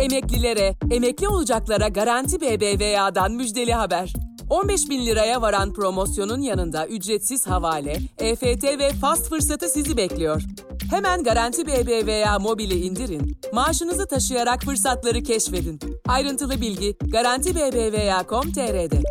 Emeklilere, emekli olacaklara Garanti BBVA'dan müjdeli haber. 15 bin liraya varan promosyonun yanında ücretsiz havale, EFT ve fast fırsatı sizi bekliyor. Hemen Garanti BBVA mobili indirin, maaşınızı taşıyarak fırsatları keşfedin. Ayrıntılı bilgi Garanti BBVA.com.tr'de.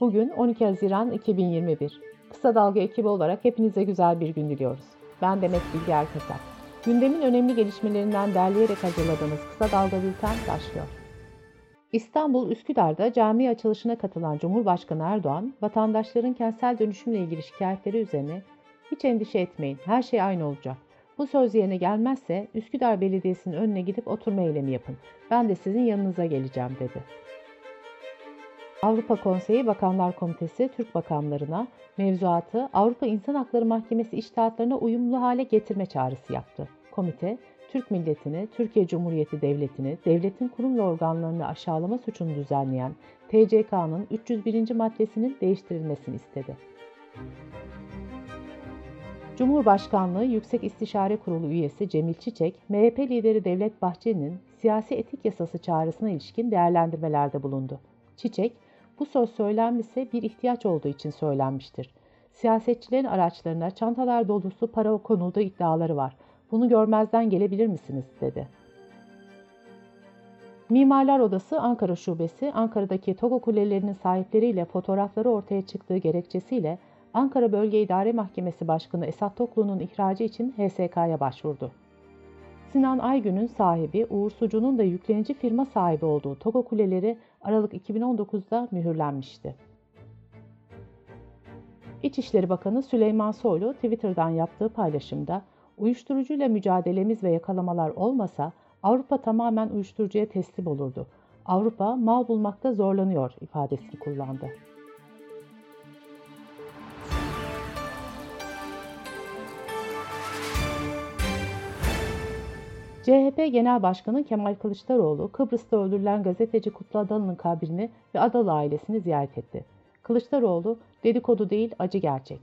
Bugün 12 Haziran 2021. Kısa Dalga ekibi olarak hepinize güzel bir gün diliyoruz. Ben Demet Bilge Erkasap. Gündemin önemli gelişmelerinden derleyerek hazırladığımız Kısa Dalga Bülten başlıyor. İstanbul Üsküdar'da cami açılışına katılan Cumhurbaşkanı Erdoğan, vatandaşların kentsel dönüşümle ilgili şikayetleri üzerine hiç endişe etmeyin, her şey aynı olacak. Bu söz yerine gelmezse Üsküdar Belediyesi'nin önüne gidip oturma eylemi yapın. Ben de sizin yanınıza geleceğim dedi. Avrupa Konseyi Bakanlar Komitesi Türk bakanlarına mevzuatı Avrupa İnsan Hakları Mahkemesi iştahatlarına uyumlu hale getirme çağrısı yaptı. Komite, Türk milletini, Türkiye Cumhuriyeti Devleti'ni, devletin kurum ve organlarını aşağılama suçunu düzenleyen TCK'nın 301. maddesinin değiştirilmesini istedi. Cumhurbaşkanlığı Yüksek İstişare Kurulu üyesi Cemil Çiçek, MHP lideri Devlet Bahçeli'nin siyasi etik yasası çağrısına ilişkin değerlendirmelerde bulundu. Çiçek, bu söz söylenmişse bir ihtiyaç olduğu için söylenmiştir. Siyasetçilerin araçlarına çantalar dolusu para konulduğu iddiaları var. Bunu görmezden gelebilir misiniz? dedi. Mimarlar Odası Ankara Şubesi, Ankara'daki Togo kulelerinin sahipleriyle fotoğrafları ortaya çıktığı gerekçesiyle Ankara Bölge İdare Mahkemesi Başkanı Esat Toklu'nun ihracı için HSK'ya başvurdu. Sinan Aygün'ün sahibi, Uğur Sucu'nun da yüklenici firma sahibi olduğu Togo Kuleleri Aralık 2019'da mühürlenmişti. İçişleri Bakanı Süleyman Soylu Twitter'dan yaptığı paylaşımda uyuşturucuyla mücadelemiz ve yakalamalar olmasa Avrupa tamamen uyuşturucuya teslim olurdu. Avrupa mal bulmakta zorlanıyor ifadesini kullandı. CHP Genel Başkanı Kemal Kılıçdaroğlu, Kıbrıs'ta öldürülen gazeteci Kutlu Adalı'nın kabrini ve Adalı ailesini ziyaret etti. Kılıçdaroğlu, dedikodu değil acı gerçek.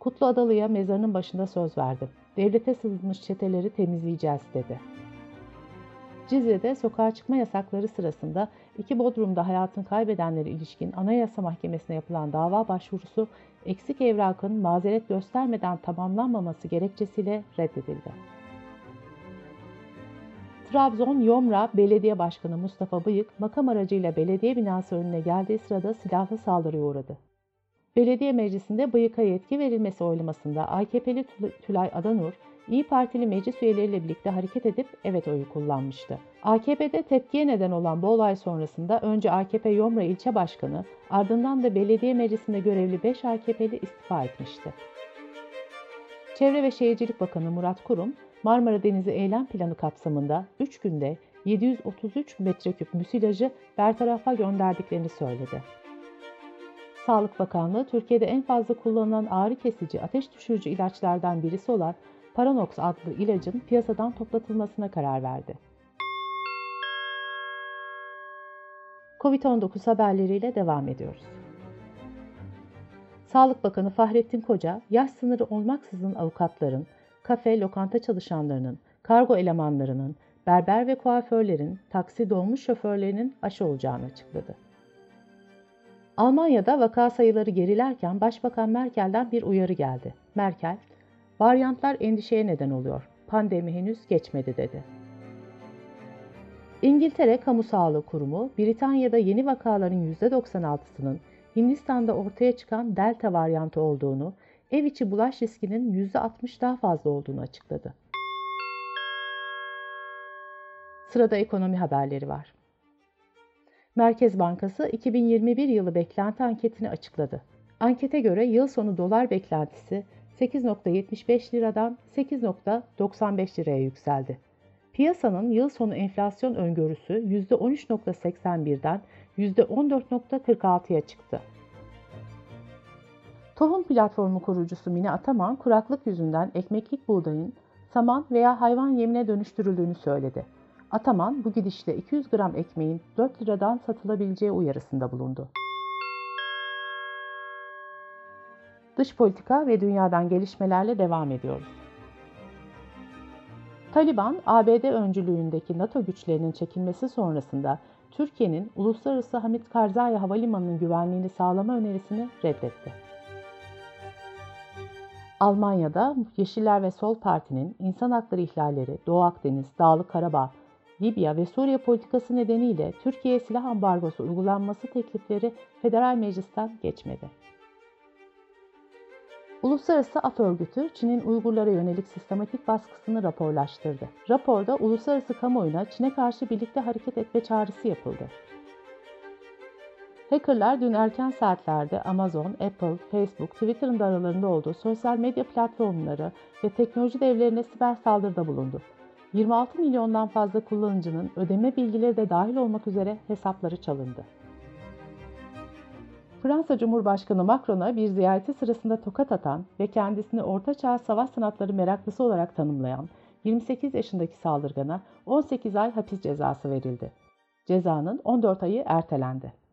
Kutlu Adalı'ya mezarının başında söz verdim. Devlete sızmış çeteleri temizleyeceğiz dedi. Cizre'de sokağa çıkma yasakları sırasında iki Bodrum'da hayatını kaybedenlere ilişkin Anayasa Mahkemesi'ne yapılan dava başvurusu eksik evrakın mazeret göstermeden tamamlanmaması gerekçesiyle reddedildi. Trabzon Yomra Belediye Başkanı Mustafa Bıyık makam aracıyla belediye binası önüne geldiği sırada silahlı saldırıya uğradı. Belediye meclisinde Bıyık'a yetki verilmesi oylamasında AKP'li Tülay Adanur, İyi Partili meclis üyeleriyle birlikte hareket edip evet oyu kullanmıştı. AKP'de tepkiye neden olan bu olay sonrasında önce AKP Yomra ilçe başkanı, ardından da belediye meclisinde görevli 5 AKP'li istifa etmişti. Çevre ve Şehircilik Bakanı Murat Kurum, Marmara Denizi eylem planı kapsamında 3 günde 733 metreküp müsilajı bertarafa gönderdiklerini söyledi. Sağlık Bakanlığı, Türkiye'de en fazla kullanılan ağrı kesici, ateş düşürücü ilaçlardan birisi olan Paranox adlı ilacın piyasadan toplatılmasına karar verdi. Covid-19 haberleriyle devam ediyoruz. Sağlık Bakanı Fahrettin Koca, yaş sınırı olmaksızın avukatların, kafe, lokanta çalışanlarının, kargo elemanlarının, berber ve kuaförlerin, taksi dolmuş şoförlerinin aşı olacağını açıkladı. Almanya'da vaka sayıları gerilerken Başbakan Merkel'den bir uyarı geldi. Merkel, varyantlar endişeye neden oluyor. Pandemi henüz geçmedi dedi. İngiltere Kamu Sağlığı Kurumu, Britanya'da yeni vakaların %96'sının Hindistan'da ortaya çıkan delta varyantı olduğunu ev içi bulaş riskinin %60 daha fazla olduğunu açıkladı. Sırada ekonomi haberleri var. Merkez Bankası 2021 yılı beklenti anketini açıkladı. Ankete göre yıl sonu dolar beklentisi 8.75 liradan 8.95 liraya yükseldi. Piyasanın yıl sonu enflasyon öngörüsü %13.81'den %14.46'ya çıktı. Tohum platformu kurucusu Mine Ataman, kuraklık yüzünden ekmeklik buğdayın saman veya hayvan yemine dönüştürüldüğünü söyledi. Ataman bu gidişle 200 gram ekmeğin 4 liradan satılabileceği uyarısında bulundu. Dış politika ve dünyadan gelişmelerle devam ediyoruz. Taliban, ABD öncülüğündeki NATO güçlerinin çekilmesi sonrasında Türkiye'nin Uluslararası Hamit Karzai Havalimanı'nın güvenliğini sağlama önerisini reddetti. Almanya'da Yeşiller ve Sol Parti'nin insan hakları ihlalleri, Doğu Akdeniz, Dağlık Karabağ, Libya ve Suriye politikası nedeniyle Türkiye'ye silah ambargosu uygulanması teklifleri Federal Meclis'ten geçmedi. Uluslararası Af Örgütü, Çin'in Uygurlara yönelik sistematik baskısını raporlaştırdı. Raporda uluslararası kamuoyuna Çin'e karşı birlikte hareket etme çağrısı yapıldı. Hackerlar dün erken saatlerde Amazon, Apple, Facebook, Twitter'ın da aralarında olduğu sosyal medya platformları ve teknoloji devlerine siber saldırıda bulundu. 26 milyondan fazla kullanıcının ödeme bilgileri de dahil olmak üzere hesapları çalındı. Fransa Cumhurbaşkanı Macron'a bir ziyareti sırasında tokat atan ve kendisini ortaçağ savaş sanatları meraklısı olarak tanımlayan 28 yaşındaki saldırgana 18 ay hapis cezası verildi. Cezanın 14 ayı ertelendi.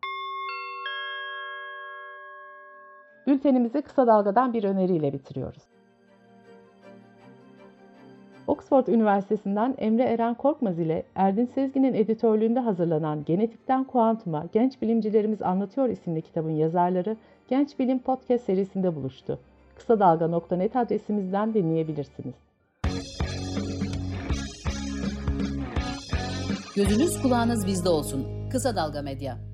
Bültenimizi kısa dalgadan bir öneriyle bitiriyoruz. Oxford Üniversitesi'nden Emre Eren Korkmaz ile Erdin Sezgin'in editörlüğünde hazırlanan Genetikten Kuantuma Genç Bilimcilerimiz Anlatıyor isimli kitabın yazarları Genç Bilim Podcast serisinde buluştu. Kısa Dalga.net adresimizden dinleyebilirsiniz. Gözünüz kulağınız bizde olsun. Kısa Dalga Medya.